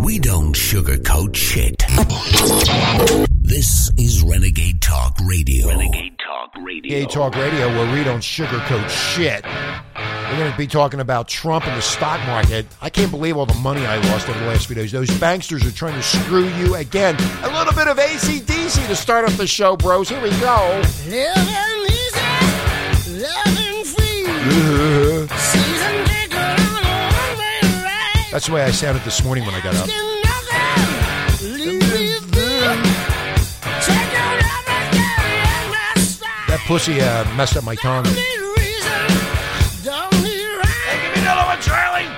We don't sugarcoat shit. This is Renegade Talk Radio. Renegade Talk Radio. Gay Talk Radio, where we don't sugarcoat shit. We're going to be talking about Trump and the stock market. I can't believe all the money I lost over the last few days. Those banksters are trying to screw you again. A little bit of ACDC to start off the show, bros. Here we go. Living easy, loving free. That's the way I sounded this morning when I got up. Asking nothing, leave me be. Take out everything in my stride. That pussy uh, messed up my tongue. Need reason, don't need rhyme. Give me another one, Charlie. Ain't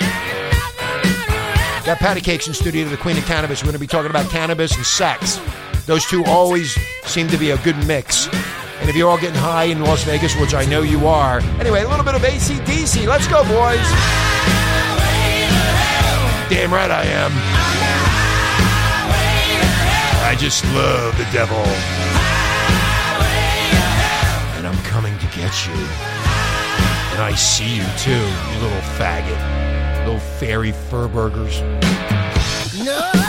nothing out of Got Patti Cakes in studio, the Queen of Cannabis. We're going to be talking about cannabis and sex. Those two always seem to be a good mix. And if you're all getting high in Las Vegas, which I know you are, anyway, a little bit of ACDC. Let's go, boys. Damn right I am. I just love the devil. And I'm coming to get you. And I see you too, you little faggot. Little fairy fur burgers. No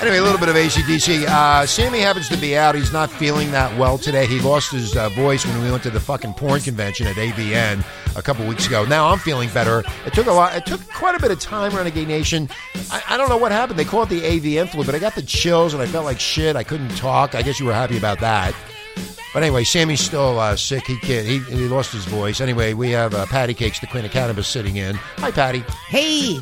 Anyway, a little bit of ACDC. Uh, Sammy happens to be out. He's not feeling that well today. He lost his uh, voice when we went to the fucking porn convention at AVN a couple weeks ago. Now I'm feeling better. It took a lot. It took quite a bit of time, Renegade Nation. I, I don't know what happened. They call it the AVN flu, but I got the chills and I felt like shit. I couldn't talk. I guess you were happy about that. But anyway, Sammy's still uh, sick. He can't. He, he lost his voice. Anyway, we have uh, Patti Cakes, the Queen of Cannabis, sitting in. Hi, Patti. Hey,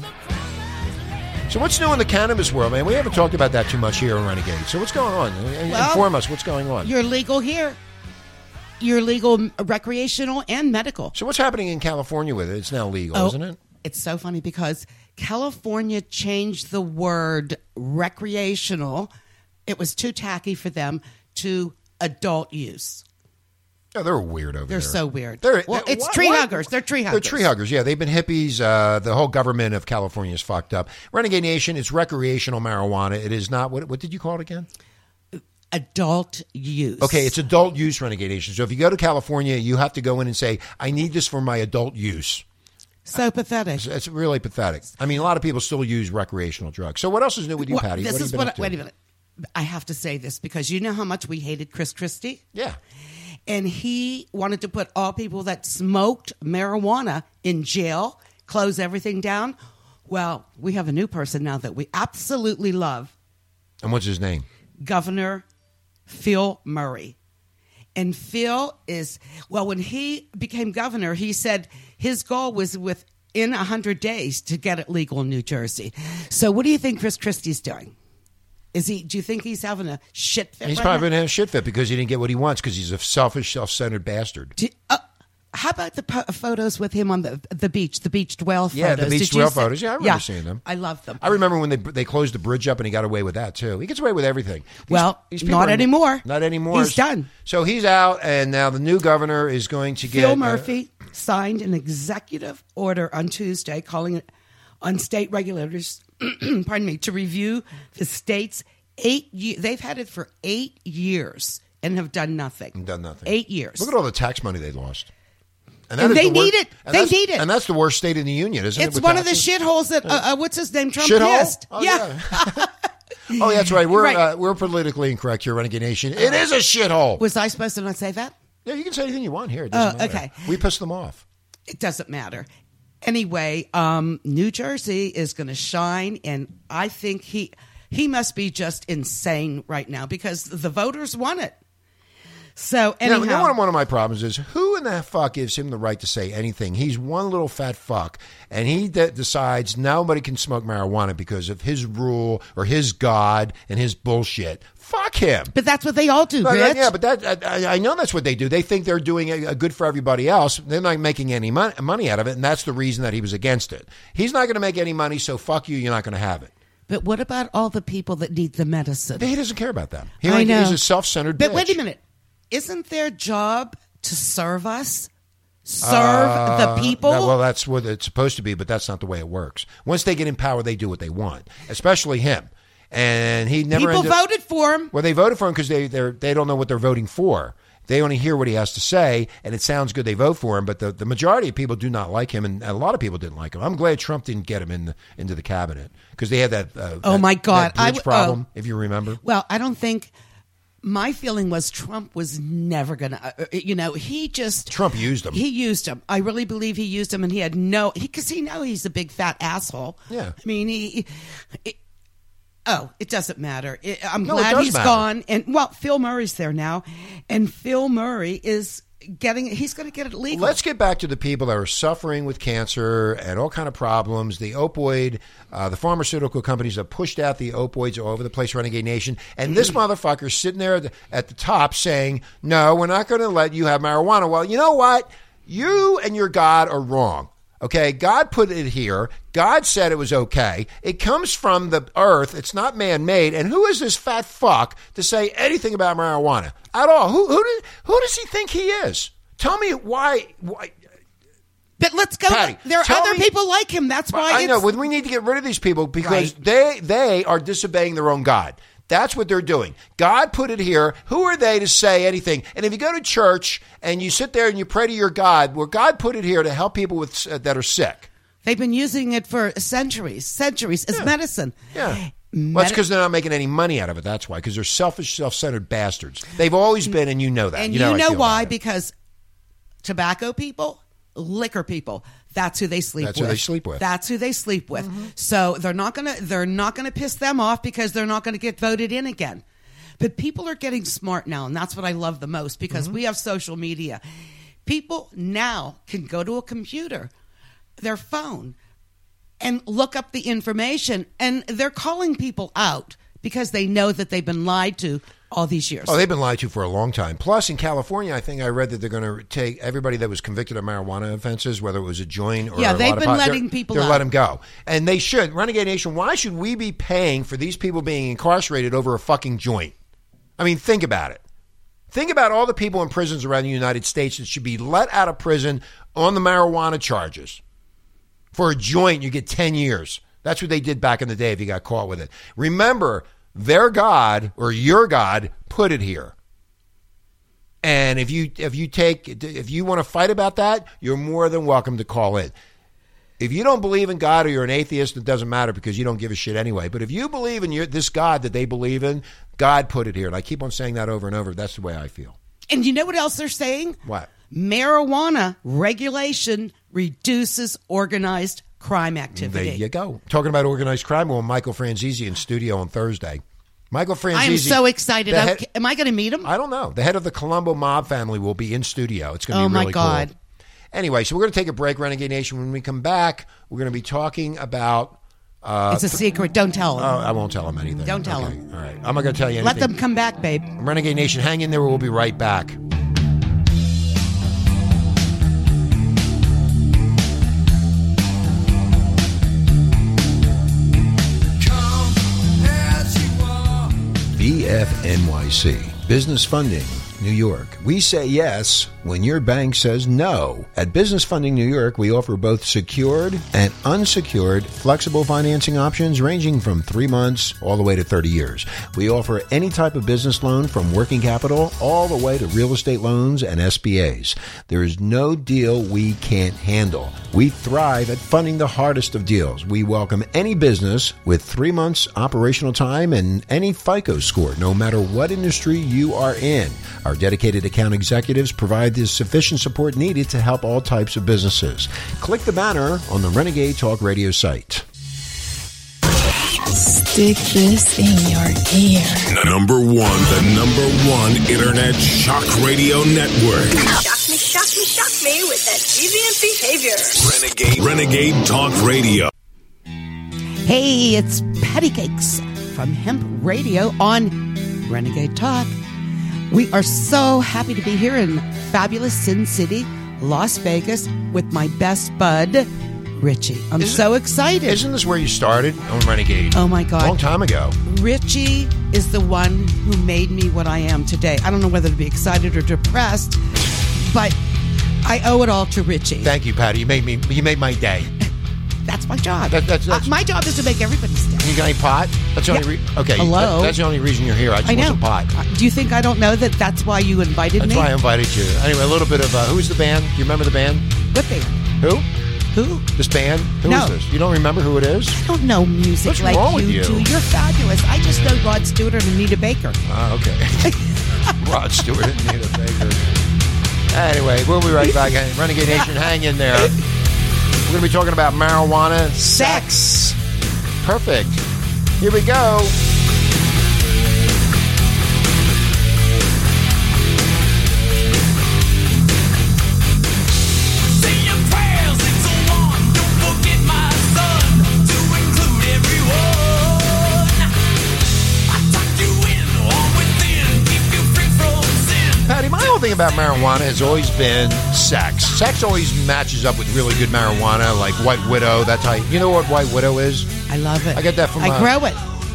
So what's new in the cannabis world, man? We haven't talked about that too much here on Renegade. So what's going on? Uh, Well, Inform us. What's going on? you're legal here. You're legal recreational and medical. So what's happening in California with it? It's now legal, Oh, isn't it? It's so funny because California changed the word recreational. It was too tacky for them to adult use. Oh, they're weird over there. They're so weird. They're, well, they're- it's what- tree what? huggers. They're tree huggers. They're tree huggers. Yeah, they've been hippies. Uh, the whole government of California is fucked up. Renegade Nation. It's recreational marijuana. It is not. What, what did you call it again? Adult use. Okay, it's adult use Renegade Nation. So if you go to California, you have to go in and say, "I need this for my adult use." so pathetic. It's, it's really pathetic. I mean, a lot of people still use recreational drugs. So what else is new with you, Well, Patti? this what is what. wait a minute. I have to say this because you know how much we hated Chris Christie. Yeah. And he wanted to put all people that smoked marijuana in jail, close everything down. Well, we have a new person now that we absolutely love, And what's his name? Governor Phil Murray. And Phil is, well, when he became governor, he said his goal was within 100 days to get it legal in New Jersey. So, what do you think Chris Christie's doing? Is he, do you think he's having a shit fit? He's right probably now? been in a shit fit because he didn't get what he wants because he's a selfish, self-centered bastard. Do- uh, how about the po- photos with him on the the beach, the beached whale Yeah, the photos? beached Did you whale photos. Yeah, I remember seeing them. I love them. I remember when they they closed the bridge up and he got away with that too. He gets away with everything. These- Well, people not anymore. Not anymore. He's done. So he's out, and now the new governor is going to get Phil uh, Murphy signed an executive order on Tuesday calling it on state regulators, pardon me, to review the state's eight. Ye- they've had it for eight years and have done nothing. done nothing. Eight years. Look at all the tax money they lost. that And they the need it. and They need it. And that's the worst state in the union, isn't it? it's one of the shitholes that uh, uh, what's his name Trump Shithole? pissed. Oh, yeah. Oh, that's right. We're Right. Uh, we're politically incorrect here, Renegade Nation. It is a shithole. Was I supposed to not say that? yeah, you can say anything you want here. It doesn't Oh, matter. okay. We piss them off. it doesn't matter. Anyway, um, New Jersey is going to shine, and I think he he must be just insane right now because the voters want it. So anyhow, you know what one of my problems is? Who in the fuck gives him the right to say anything? He's one little fat fuck, and he de- decides nobody can smoke marijuana because of his rule or his god and his bullshit. Fuck him. but that's what they all do, Rich. yeah, but that I, I know that's what they do. They think they're doing a, a good for everybody else. They're not making any mon- money out of it, and that's the reason that he was against it. He's not going to make any money, so fuck you. You're not going to have it. But what about all the people that need the medicine? He doesn't care about them. He I know. He's a self-centered. But bitch. wait a minute, isn't their job to serve us, serve Uh, the people? that- well, that's what it's supposed to be, but that's not the way it works. Once they get in power, they do what they want, especially him. And he never people ended- voted for him. Well, they voted for him because they they're, they don't know what they're voting for. They only hear what he has to say, and it sounds good. They vote for him, but the, the majority of people do not like him, and a lot of people didn't like him. I'm glad Trump didn't get him in the, into the cabinet because they had that. Uh, Oh, that- my God. that bridge w- problem, oh. if you remember. Well, I don't think my feeling was Trump was never going to, uh, you know, he just. Trump used him. He used him. I really believe he used him, and he had no, because he, know he's a big fat asshole. Yeah. I mean, he. it- oh, it doesn't matter. It, I'm No, glad he's matter. gone, and well, Phil Murray's there now, and Phil Murray is getting. He's going to get it legal. Let's get back to the people that are suffering with cancer and all kind of problems. The opioid, uh, the pharmaceutical companies have pushed out the opioids all over the place, Renegade Nation. And this motherfucker's sitting there at the, at the top saying, "No, we're not going to let you have marijuana." Well, you know what? You and your God are wrong. Okay, God put it here. God said it was okay. It comes from the earth. It's not man-made. And who is this fat fuck to say anything about marijuana at all? Who who, did, who does he think he is? Tell me why. why but let's go. Patti, there are other me- people like him. That's why I know. We need to get rid of these people because Right. they they are disobeying their own God. That's what they're doing. God put it here. Who are they to say anything? And if you go to church and you sit there and you pray to your God, well, God put it here to help people with uh, that are sick. They've been using it for centuries, centuries as medicine. Yeah. Well, it's because they're not making any money out of it. That's why. Because they're selfish, self-centered bastards. They've always been, and you know that. and you you know, know, I feel why? Because tobacco people, liquor people, that's who they sleep That's who with. they sleep with. That's who they sleep with. So they're not gonna they're not gonna piss them off because they're not gonna get voted in again. But people are getting smart now, and that's what I love the most because Mm-hmm. we have social media. People now can go to a computer, their phone, and look up the information, and they're calling people out because they know that they've been lied to all these years. Oh, they've been lied to for a long time. Plus, in California, I think I read that they're going to take everybody that was convicted of marijuana offenses, whether it was a joint or Yeah, a they've lot of been pot, letting they're- people They're out. letting go, and they should. Renegade Nation, why should we be paying for these people being incarcerated over a fucking joint? I mean, think about it. Think about all the people in prisons around the United States that should be let out of prison on the marijuana charges. For a joint, you get 10 years. That's what they did back in the day if you got caught with it. Remember, their God or your God put it here. And if you if you take if you want to fight about that, you're more than welcome to call in. If you don't believe in God or you're an atheist, it doesn't matter because you don't give a shit anyway. But if you believe in your, this God that they believe in, God put it here. And I keep on saying that over and over. That's the way I feel. And you know what else they're saying? What? Marijuana regulation reduces organized crime activity. There you go. Talking about organized crime, well, Michael Franzese in studio on Thursday. Michael Franzese. I am so excited. I'm- head- am I going to meet him? I don't know. The head of the Colombo mob family will be in studio. It's going to Oh, be my really God. cool. Anyway, so we're going to take a break, Renegade Nation. When we come back, we're going to be talking about. Uh, it's a secret. Don't tell him. oh, I won't tell him anything. Don't tell Okay, him. All right. I'm not going to tell you anything. Let them come back, babe. Renegade Nation, hang in there. We'll be right back. BFNYC, Business Funding, New York. We say yes when your bank says no. At Business Funding New York, we offer both secured and unsecured flexible financing options ranging from three months all the way to 30 years. We offer any type of business loan from working capital all the way to real estate loans and SBAs. There is no deal we can't handle. We thrive at funding the hardest of deals. We welcome any business with three months operational time and any FICO score, no matter what industry you are in. Our dedicated account executives provide the sufficient support needed to help all types of businesses. Click the banner on the Renegade Talk Radio site. Stick this in your ear. Number one, the number one internet shock radio network. Shock me, shock me, shock me with that deviant behavior. Renegade, Renegade Talk Radio. Hey, it's Patti Cakes from Hemp Radio on Renegade Talk. We are so happy to be here in fabulous Sin City, Las Vegas, with my best bud, Richie. I'm Isn't- so excited. Isn't this where you started on Renegade? Oh, my God. Long time ago. Richie is the one who made me what I am today. I don't know whether to be excited or depressed, but I owe it all to Richie. Thank you, Patti. You made me. You made my day. That's my job. That- that's- that's- Uh, my job is to make everybody stay. You got any pot? That's the only. Yeah. Re- okay. Hello? that- that's the only reason you're here. I just I want know. some pot. Uh, Do you think I don't know that that's why you invited That's me? That's why I invited you. Anyway, a little bit of uh, who's the band? Do you remember the band? What they? Who? Who? This band? Who is No. this? You don't remember who it is? I don't know music What's like wrong with you, you? do. You're fabulous. I just know Rod Stewart and Anita Baker. Ah, okay. Rod Stewart and Nita Baker. Anyway, we'll be right back. Renegade Nation, hang in there. We're going to be talking about marijuana, sex. Perfect. Here we go. About marijuana has always been sex. Sex always matches up with really good marijuana, like White Widow, that type. You know what White Widow is? I love it. I get that from, I uh, grow it.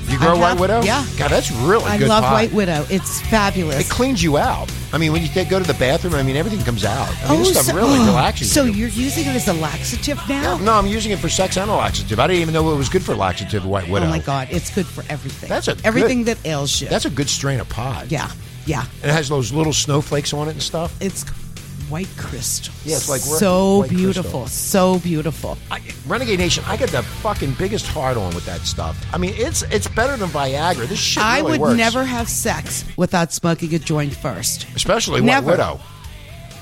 You grow I White have- Widow? Yeah. God, that's really I good love pot. White Widow. It's fabulous. It cleans you out. I mean, when you take, go to the bathroom, I mean, everything comes out. I mean, this stuff so, really oh, relaxes So you. you're using it as a laxative now? No, I'm using it for sex and a laxative. I didn't even know it was good for laxative, White Widow. Oh my God, it's good for everything. That's a everything good- that ails you. That's a good strain of pod. yeah, yeah. And it has those little snowflakes on it and stuff. It's white crystal. Yeah, it's like so white crystal. beautiful, so beautiful. I, Renegade Nation, I get the fucking biggest hard on with that stuff. I mean, it's it's better than Viagra. This shit I would works. never have sex without smoking a joint first. Especially White Widow.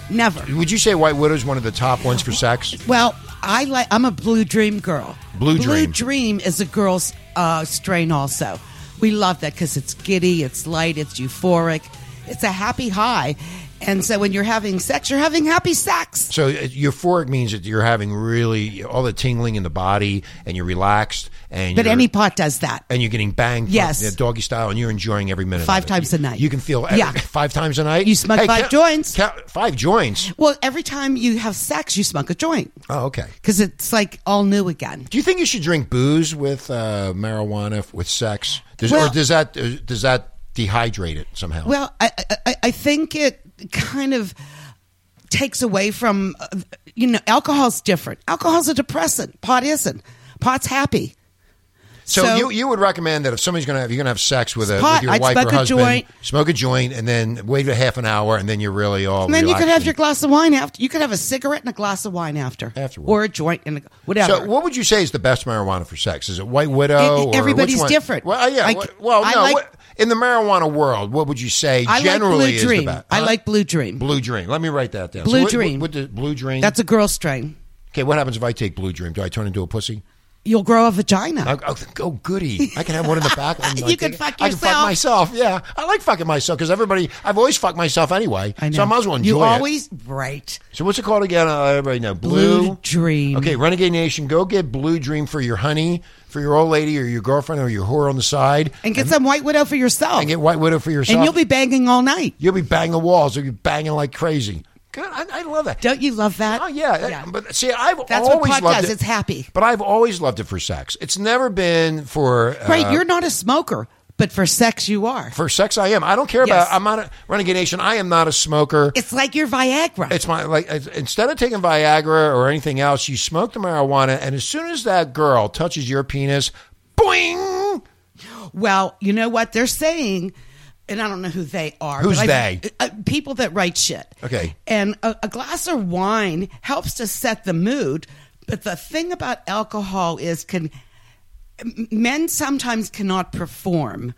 Never. Would you say White Widow is one of the top ones for sex? Well, I like. I'm a Blue Dream girl. Blue Dream. Blue Dream is a girl's uh, strain. Also, we love that because it's giddy, it's light, it's euphoric, it's a happy high, and so when you're having sex, you're having happy sex. So uh, euphoric means that you're having really all the tingling in the body and you're relaxed and But any pot does that. and you're getting banged Yes. doggy style and you're enjoying every minute of Five times a night. You can feel every, Yeah. five times a night. You smoke five count- joints. count- five joints. Well, every time you have sex, you smoke a joint Oh, okay. because it's like all new again. Do you think you should drink booze with uh, marijuana with sex? Does, Well- or does that uh, does that dehydrate it somehow? Well, I, I, I think it kind of takes away from, you know, alcohol's different. Alcohol's a depressant. Pot isn't. Pot's happy. so, so- you you would recommend that if somebody's gonna have you're gonna have sex with a Pot, with your I'd wife smoke or a husband, joint. smoke a joint, and then wait a half an hour, and then you're really all. And then you could have your glass of wine after. You could have a cigarette and a glass of wine after. Afterward. Or a joint and a, whatever. So, what would you say is the best marijuana for sex? Is it White Widow? It- or everybody's different. Well, yeah. I- well, I no. like- what, in the marijuana world, what would you say I like generally Blue is the Dream. best? I like Blue Dream. Blue Dream. Let me write that down. Blue what, Dream. What, what the Blue Dream? That's a girl strain. okay. What happens if I take Blue Dream? Do I turn into a pussy? You'll grow a vagina. Oh, oh, oh, goody! I can have one in the back. and, You like, can fuck I can fuck myself. Yeah, I like fucking myself because everybody. I've always fucked myself anyway. I know. So I might as well enjoy you it. always right. So what's it called again? Uh, everybody know Blue, Blue Dream. Okay, Renegade Nation, go get Blue Dream for your honey, for your old lady, or your girlfriend, or your whore on the side, And get some White Widow for yourself. and get White Widow for yourself. And you'll be banging all night. you'll be banging the walls. You'll be banging like crazy. Good, I, I love that. Don't you love that? Oh yeah, but see, I've That's what always pot loved does. it. It's happy. But I've always loved it for sex. It's never been for uh, Right, you're not a smoker, but for sex you are. for sex. I am. I don't care Yes. about. I'm not a Renegade Nation. I am not a smoker. It's like your Viagra. It's my like instead of taking Viagra or anything else, you smoke the marijuana, and as soon as that girl touches your penis, boing. well, you know what they're saying, and I don't know who they are. Who's they? uh, people that write shit. Okay. And a, a glass of wine helps to set the mood, but the thing about alcohol is can men sometimes cannot perform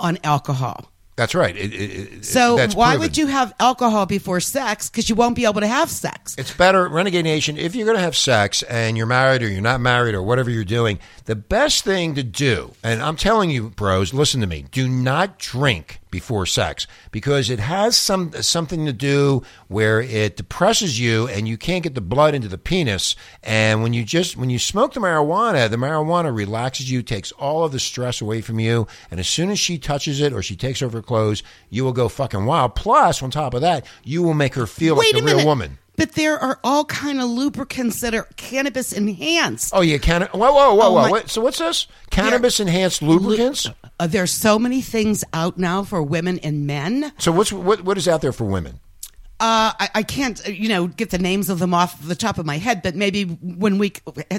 on alcohol. That's right. It, it, it- So why proven. would you have alcohol before sex? Because you won't be able to have sex. It's better, Renegade Nation, if you're going to have sex and you're married or you're not married or whatever you're doing, the best thing to do, and I'm telling you, bros, listen to me, do not drink before sex because it has some something to do where it depresses you and you can't get the blood into the penis. And when you just when you smoke the marijuana, the marijuana relaxes you, takes all of the stress away from you, and as soon as she touches it or she takes off her clothes, you will go fucking wild. Plus, on top of that, you will make her feel Wait like a a real minute. woman. But there are all kind of lubricants that are cannabis enhanced. Oh, yeah, can whoa, whoa, whoa, Oh, whoa. my- so what's this? Cannabis enhanced lubricants. Uh, there's so many things out now for women and men. So what's what what is out there for women? Uh, I, I can't, uh, you know, get the names of them off the top of my head, but maybe when we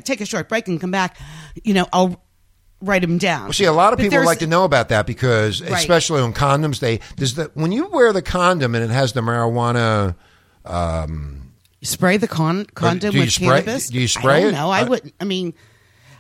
take a short break and come back, you know, I'll write them down. Well, see, a lot of But people like to know about that because, Right. especially on condoms, they does the when you wear the condom and it has the marijuana. Spray the con- condom do you with spray- cannabis. do you spray I don't it? know. I wouldn't. I mean,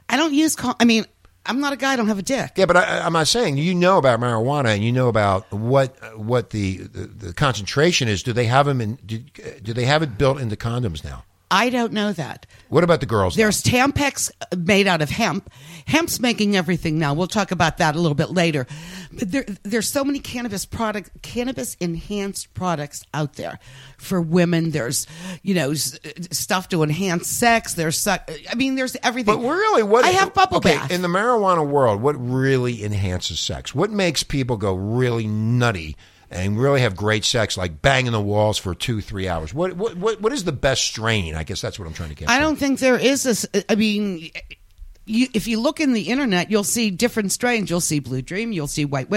I don't use. Con- I mean, I'm not a guy. I don't have a dick. Yeah, but I, I'm not saying you know about marijuana and you know about what what the the, the concentration is. Do they have them in? Do, do they have it built into condoms now? I don't know that. What about the girls? There's Tampax made out of hemp. Hemp's making everything now. We'll talk about that a little bit later. But there, there's so many cannabis product, cannabis enhanced products out there for women. There's, you know, stuff to enhance sex. There's, I mean, there's everything. But really, what I have bubble okay, bath. in the marijuana world? What really enhances sex? What makes people go really nutty and really have great sex, like banging the walls for two, three hours? What what what, is the best strain? I guess that's what I'm trying to get. I to. don't think there is this. I mean, you, if you look in the internet, you'll see different strains. You'll see Blue Dream. You'll see White.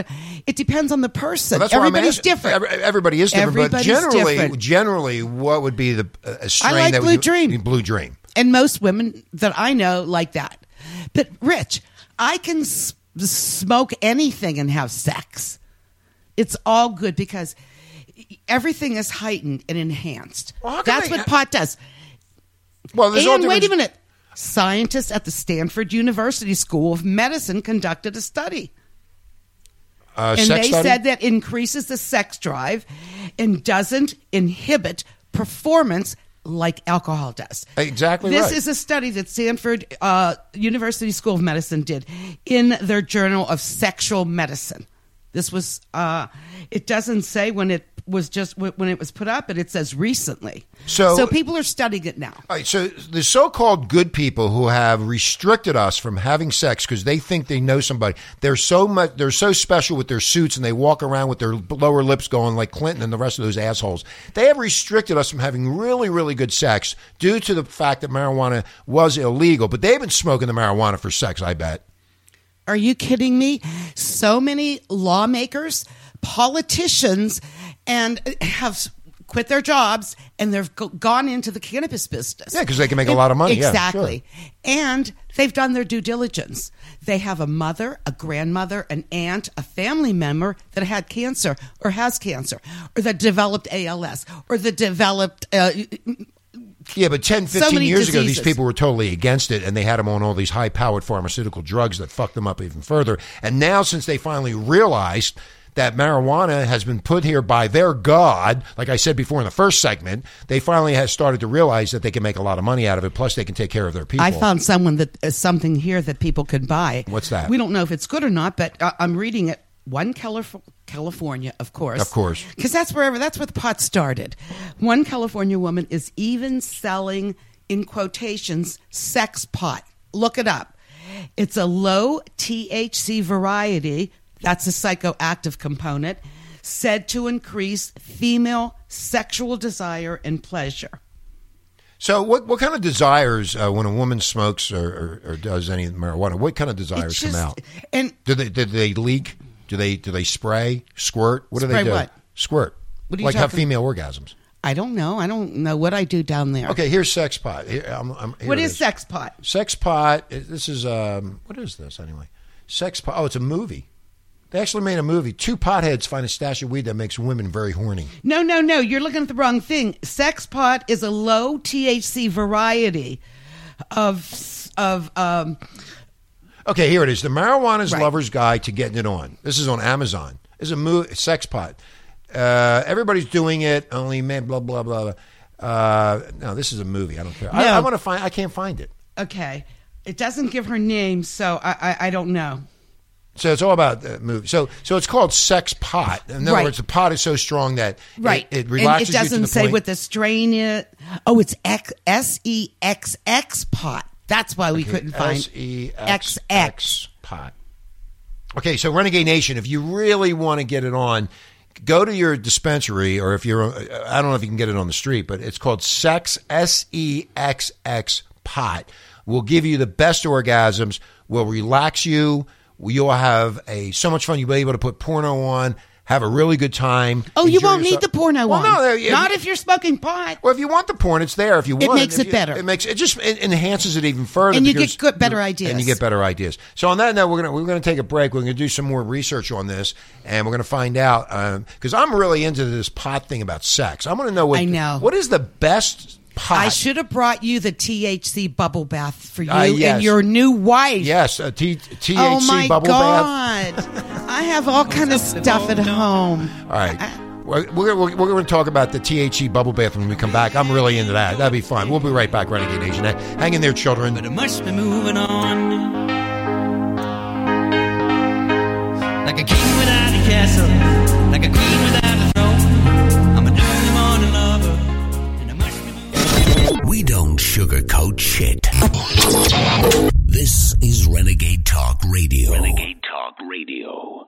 It depends on the person. Well, that's why I'm Everybody's different. Every- Everybody is different, Everybody's but generally, different. generally, what would be the uh, a strain like that Blue would Dream. Blue Dream. and most women that I know like that. But Rich, I can s- smoke anything and have sex. It's all good because everything is heightened and enhanced. Well, That's they- what pot does. Well, there's And wait a minute. Scientists at the Stanford University School of Medicine conducted a study. Uh, and they study? said that increases the sex drive and doesn't inhibit performance like alcohol does. Exactly This right. is a study that Stanford uh, University School of Medicine did in their Journal of Sexual Medicine. This was. Uh, it doesn't say when it was just when it was put up, but it says recently. So- so people are studying it now. All right, so the so-called good people who have restricted us from having sex because they think they know somebody, they're so much, they're so special with their suits, and they walk around with their lower lips going like Clinton and the rest of those assholes. They have restricted us from having really, really good sex due to the fact that marijuana was illegal. But they've been smoking the marijuana for sex, I bet. Are you kidding me? So many lawmakers, politicians, and have quit their jobs and they've gone into the cannabis business. Yeah, because they can make a lot of money. Yeah, Exactly. And they've done their due diligence. They have a mother, a grandmother, an aunt, a family member that had cancer or has cancer or that developed ALS or that developed. Uh, Yeah, but 10, 15 many years ago, these people were totally against it, and they had them on all these high powered pharmaceutical drugs that fucked them up even further. And now, since they finally realized that marijuana has been put here by their God, like I said before in the first segment, they finally have started to realize that they can make a lot of money out of it, plus they can take care of their people. I found someone that uh, something here that people could buy. What's that? We don't know if it's good or not, but uh, I'm reading it. One Calif- California, of course, Of course. because that's wherever that's where the pot started. One California woman is even selling in quotations sex pot. Look it up. It's a low THC variety. That's a psychoactive component said to increase female sexual desire and pleasure. So, what, what kind of desires, uh, when a woman smokes or, or, or does any marijuana, what kind of desires It's come out? And Do they, do they leak? Do they do they spray, squirt? What do Spray they do? what? Squirt. What are you like have talking- female orgasms. I don't know. I don't know what I do down there. Okay, here's sex pot. Here, I'm, I'm, here What it is sex pot? Sex pot. This is um. What is this anyway? Sex pot. Oh, it's a movie. They actually made a movie. Two potheads find a stash of weed that makes women very horny. No, no, no. You're looking at the wrong thing. Sex pot is a low THC variety of of um. Okay, here it is. The Marijuana's Right. Lover's Guide to Getting It On. This is on Amazon. This is a movie, sex pot. Uh, everybody's doing it. Only man, Blah blah blah. blah. Uh, no, this is a movie. I don't care. I, No. I want to find. I can't find it. Okay, it doesn't give her name, so I I, I don't know. So it's all about the movie. So so it's called sex pot. In other Right. words, the pot is so strong that Right. it, it relaxes and it doesn't you to the say point. what the strain is. Oh, it's X S E X X pot. That's why we couldn't find S X X X. X pot. Okay, so Renegade Nation, if you really want to get it on, go to your dispensary, or if you're, I don't know if you can get it on the street, but it's called Sex S E X X pot. Will give you the best orgasms. Will relax you. You'll have a so much fun. You'll be able to put porno on. Have a really good time. Oh, you won't need the porno well, one. No, if- Not if you're smoking pot. Well, if you want the porn, it's there. If you want, It makes it you- better. It makes it just it enhances it even further, And you get good- better ideas. And you get better ideas. So on that note, we're gonna we're gonna take a break. We're gonna do some more research on this, and we're gonna find out um, because I'm really into this pot thing about sex. I want to know what I know. what is the best pot. I should have brought you the THC bubble bath for you Ah, yes. and your new wife. Yes, a T- THC oh my bubble god! bath. I have all kind of stuff at home. All right. We're, we're, we're, we're going to talk about the THC bubble bath when we come back. I'm really into that. That'd be fun. We'll be right back, Renegade Nation. Hang in there, children. But I must be moving on. Like a king without a castle, like a queen sugarcoat shit. This is Renegade Talk Radio. Renegade Talk Radio.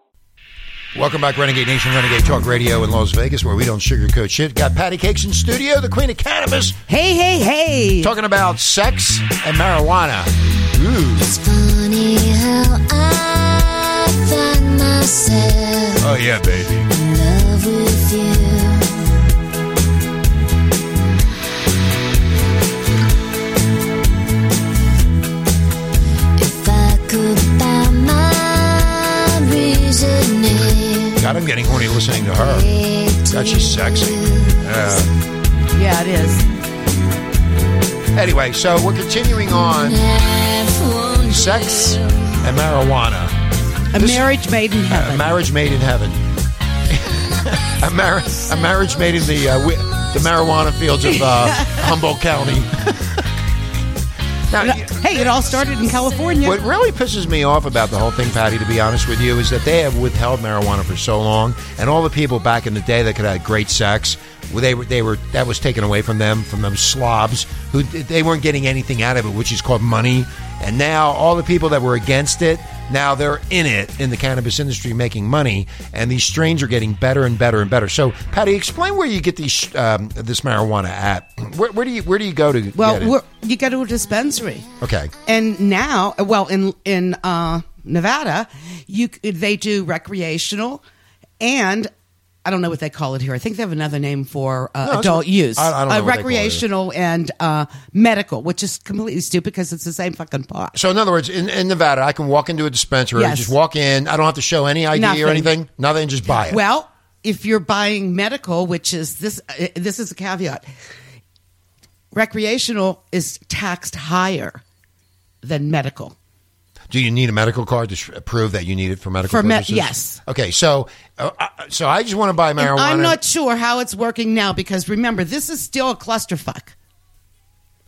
Welcome back, Renegade Nation, Renegade Talk Radio in Las Vegas, where we don't sugarcoat shit. Got Patti Cakes in studio, the queen of cannabis, Hey, hey, hey! talking about sex and marijuana. Ooh. It's funny how I find myself Oh, yeah, baby. in love with you. God, I'm getting horny listening to her. God, she's sexy. Yeah. yeah, it is. Anyway, so we're continuing on sex and marijuana. A This- marriage made in heaven. A marriage made in heaven. a, mar- a marriage made in the uh, wi- the marijuana fields of uh, Humboldt County. Now, y- hey, it all started in California. what really pisses me off about the whole thing, Patti, to be honest with you, is that they have withheld marijuana for so long, and all the people back in the day that could have great sex, they were they were that was taken away from them from them slobs who they weren't getting anything out of it, which is called money. And now all the people that were against it, now they're in it in the cannabis industry making money, and these strains are getting better and better and better. So, Patti, explain where you get these um, this marijuana at. Where, where do you where do you go to? well, get it? you go to a dispensary. okay. And now, well, in in uh, Nevada, you they do recreational, and I don't know what they call it here. I think they have another name for uh, No, adult use. I- I don't know uh, what they call it. recreational and uh, medical, which is completely stupid because it's the same fucking pot. So in other words, in, in Nevada, I can walk into a dispensary, Yes. just walk in. I don't have to show any ID or Nothing. anything. Nothing, just buy it. Well, if you're buying medical, which is this, uh, this is a caveat. Recreational is taxed higher than medical. Do you need a medical card to sh- prove that you need it for medical For me- purposes? yes. Okay, so uh, uh, so I just want to buy And marijuana. I'm not sure how it's working now because remember, this is still a clusterfuck.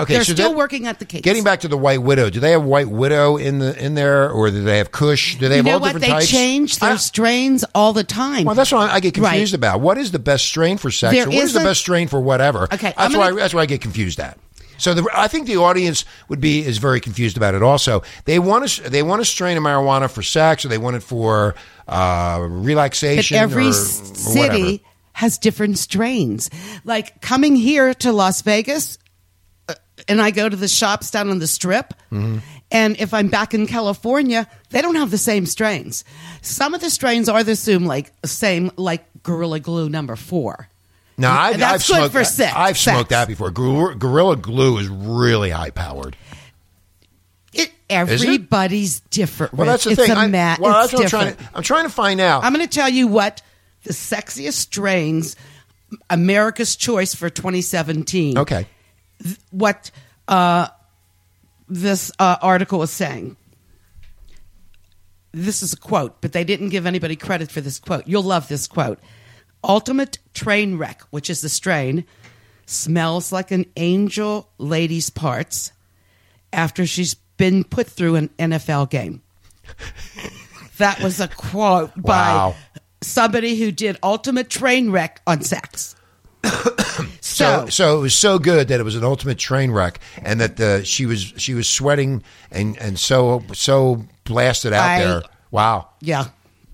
okay, They're so still that- working at the case. Getting back to the White Widow, do they have White Widow in the in there, or do they have Kush? Do they you have know all what? different They types? change their I- strains all the time. well, that's what I get confused Right. about. What is the best strain for sex? There or what is the best strain for whatever? Okay, that's why that's why I get confused at. So the, I think the audience would be is very confused about it. Also, they want to they want to strain of marijuana for sex, or they want it for uh, but relaxation. every or, or whatever. city has different strains. Like coming here to Las Vegas, uh, and I go to the shops down on the strip. Mm-hmm. And if I'm back in California, they don't have the same strains. Some of the strains are the same, like same, like Gorilla Glue number four. Now, I've, That's I've good smoked, for sex- I've smoked that before. Gorilla, Gorilla Glue is really high powered. It, everybody's different. Well, that's the it's thing. A I- mat. well, it's what I'm trying. To, I'm trying to find out. I'm going to tell you what the sexiest strains, America's Choice for 2017. okay. What uh, this uh, article is saying. This is a quote, but they didn't give anybody credit for this quote. You'll love this quote. Ultimate train wreck, which is the strain, smells like an angel lady's parts after she's been put through an NFL game. that was a quote Wow. by somebody who did ultimate train wreck on sex. So, so it was so good that it was an ultimate train wreck, and that the, she was she was sweating and and so so blasted out I- there. Wow, yeah,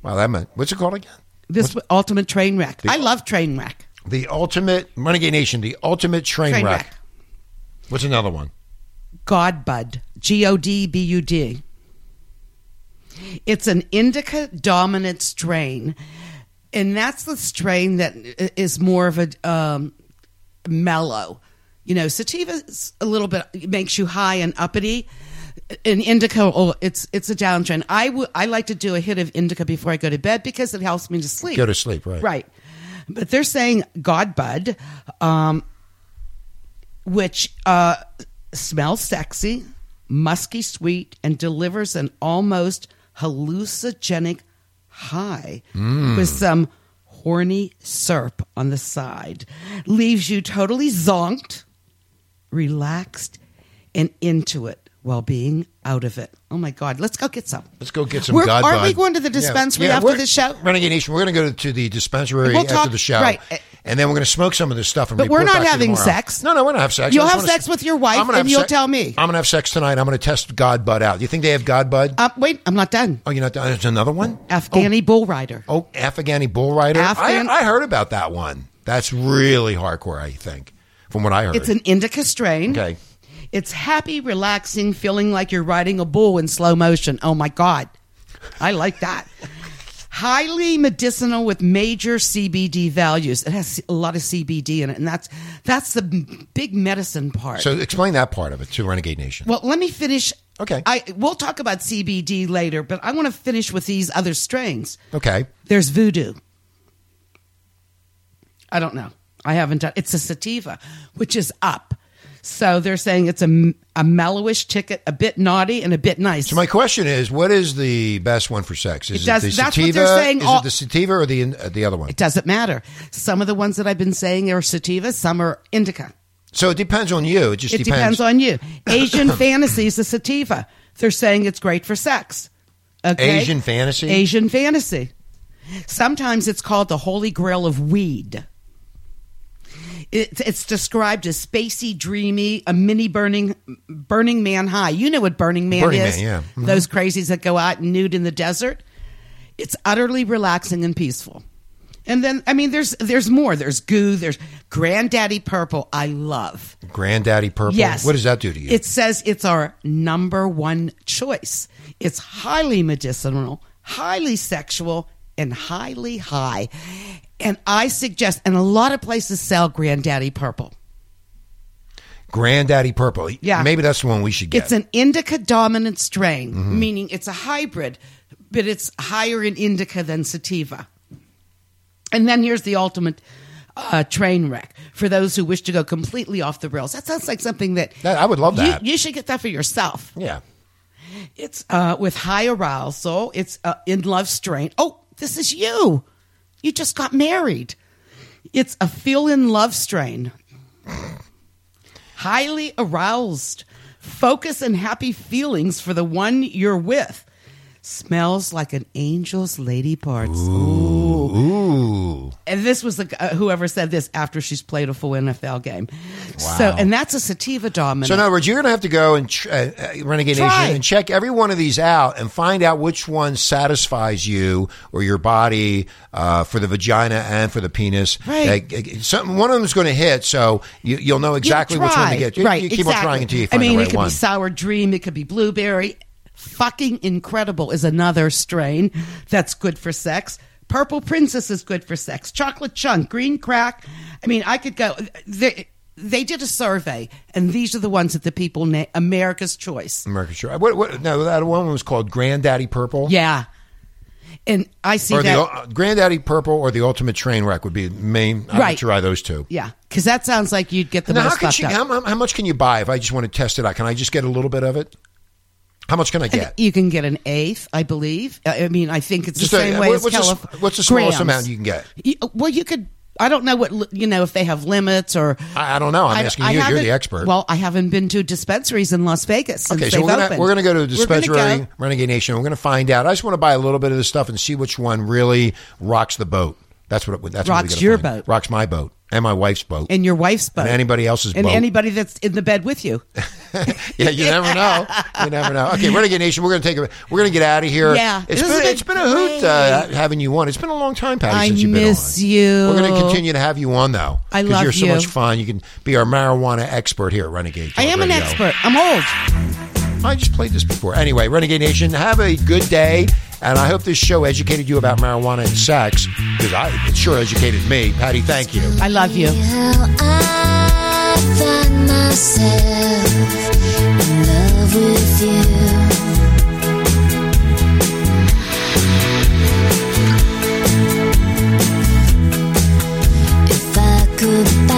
wow, that meant what's it called again? This ultimate train wreck. I love train wreck. The ultimate Renegade Nation, the ultimate train, Train wreck. wreck. What's another one? Godbud, G O D B U D. It's an indica dominant strain and that's the strain that is more of a um, mellow. You know, sativa is a little bit makes you high and uppity. An indica, oh, it's it's a downtrend. I would I like to do a hit of indica before I go to bed because it helps me to sleep. Go to sleep, right? Right. But they're saying God Bud, um, which uh, smells sexy, musky sweet, and delivers an almost hallucinogenic high with some horny syrup on the side. Leaves you totally zonked, relaxed, and into it while being out of it. Oh my God. Let's go get some. Let's go get some We're- God Aren't we going to the dispensary Yeah, after the show? Renegade Nation, we're going to go to the dispensary We'll after talk- the show. right. And then we're going to smoke some of this stuff. And But we're not having sex. No, no, we're not having sex. You'll have sex with your wife and you'll sex- tell me. I'm going to have sex tonight. I'm going to test God Bud out. You think they have God Bud? Uh, wait, I'm not done. oh, you're not done? There's another one? Afghani bull rider. Oh, Afghani Bull Rider? Afghan- I, I heard about that one. That's really hardcore, I think, from what I heard. It's an indica strain. Okay. It's happy, relaxing, feeling like you're riding a bull in slow motion. Oh my God. I like that. Highly medicinal with major CBD values. It has a lot of CBD in it, and that's that's the big medicine part. So explain that part of it to Renegade Nation. well, let me finish. Okay. I we'll talk about CBD later, but I want to finish with these other strains. okay. There's voodoo. I don't know. I haven't done. It's a sativa, which is up. So they're saying it's a, a mellowish ticket, a bit naughty and a bit nice. So my question is, what is the best one for sex? Is It does- the that's sativa? what they're saying Is all- it the sativa or the uh, the other one? it doesn't matter. Some of the ones that I've been saying are sativa, some are indica. So it depends on you. It just It depends on you. Asian fantasy is a sativa. They're saying it's great for sex. Okay? Asian fantasy? Asian fantasy. Sometimes it's called the holy grail of weed. It, it's described as spacey, dreamy, a mini burning, Burning Man high. You know what Burning Man Burning is? Man, yeah. Mhm. Those crazies that go out nude in the desert. It's utterly relaxing and peaceful. And then, I mean, there's there's more. There's goo. There's Granddaddy Purple. I love. Granddaddy purple. Yes. What does that do to you? It says it's our number one choice. It's highly medicinal, highly sexual, and highly high. And I suggest, and a lot of places sell Granddaddy Purple. Granddaddy purple. Yeah. Maybe that's the one we should get. It's an indica dominant strain, Mm-hmm. meaning it's a hybrid, but it's higher in indica than sativa. And then here's the ultimate uh, train wreck for those who wish to go completely off the rails. That sounds like something that, That- I would love you- You, should get that for yourself. yeah. It's uh, with high arousal. It's uh, in love strain. Oh, this is you. You just got married. It's a feel in love strain. Highly aroused. Focus and happy feelings for the one you're with. Smells like an angel's lady parts. Ooh. Ooh. And this was the, uh, whoever said this after she's played a full NFL game. So, and that's a sativa dominant. So in other words, you're going to have to go and tr- uh, uh, Renegade. Nation and check every one of these out and find out which one satisfies you or your body uh, for the vagina and for the penis. Right. Uh, some, one of them is going to hit, so you, you'll know exactly which one to get. You, right, you keep exactly. on trying until you find I mean, the it could one. be sour dream. It could be blueberry. Fucking incredible is another strain that's good for sex. Purple princess is good for sex. Chocolate chunk, green crack. I mean, I could go. They, they did a survey, and these are the ones that the people na- America's choice. America's Choice. What, what, no, that one was called Granddaddy Purple. Yeah, and I see Or that. the uh, Granddaddy Purple or the Ultimate Train Wreck would be the main. I would Right. try those two. yeah, because that sounds like you'd get the Now, most fucked she, how, how- how much can you buy if I just want to test it out? Can I just get a little bit of it? How much can I get? You can get an eighth, I believe. I mean, I think it's Just the a- same uh, way what- as what's the what's the smallest grams. amount you can get? You- uh, Well, you could. I don't know what you know if they have limits or. I, I don't know. I'm I- asking I you. You're the expert. Well, I haven't been to dispensaries in Las Vegas. Since okay, so we're gonna we're gonna go to the gonna dispensary, go. Renegade Nation. We're gonna find out. I just want to buy a little bit of this stuff and see which one really rocks the boat. That's what. It, that's what Rocks gotta your find. boat. Rocks my boat and my wife's boat. and your wife's boat, And anybody else's boat. and boat. anybody that's in the bed with you. yeah, you never know. You never know. Okay, Renegade Nation. We're gonna take a. We're gonna get out of here. Yeah, it's been it's been a hoot uh, having you on. It's been a long time, Patti, I since you've been miss you. We're going to continue to have you on though. I love you're so you. much fun. You can be our marijuana expert here at Renegade. I am an expert. I'm old. I just played this before. Anyway, Renegade Nation, have a good day. And I hope this show educated you about marijuana and sex because I it sure educated me. Patti, thank you. I love you. If I could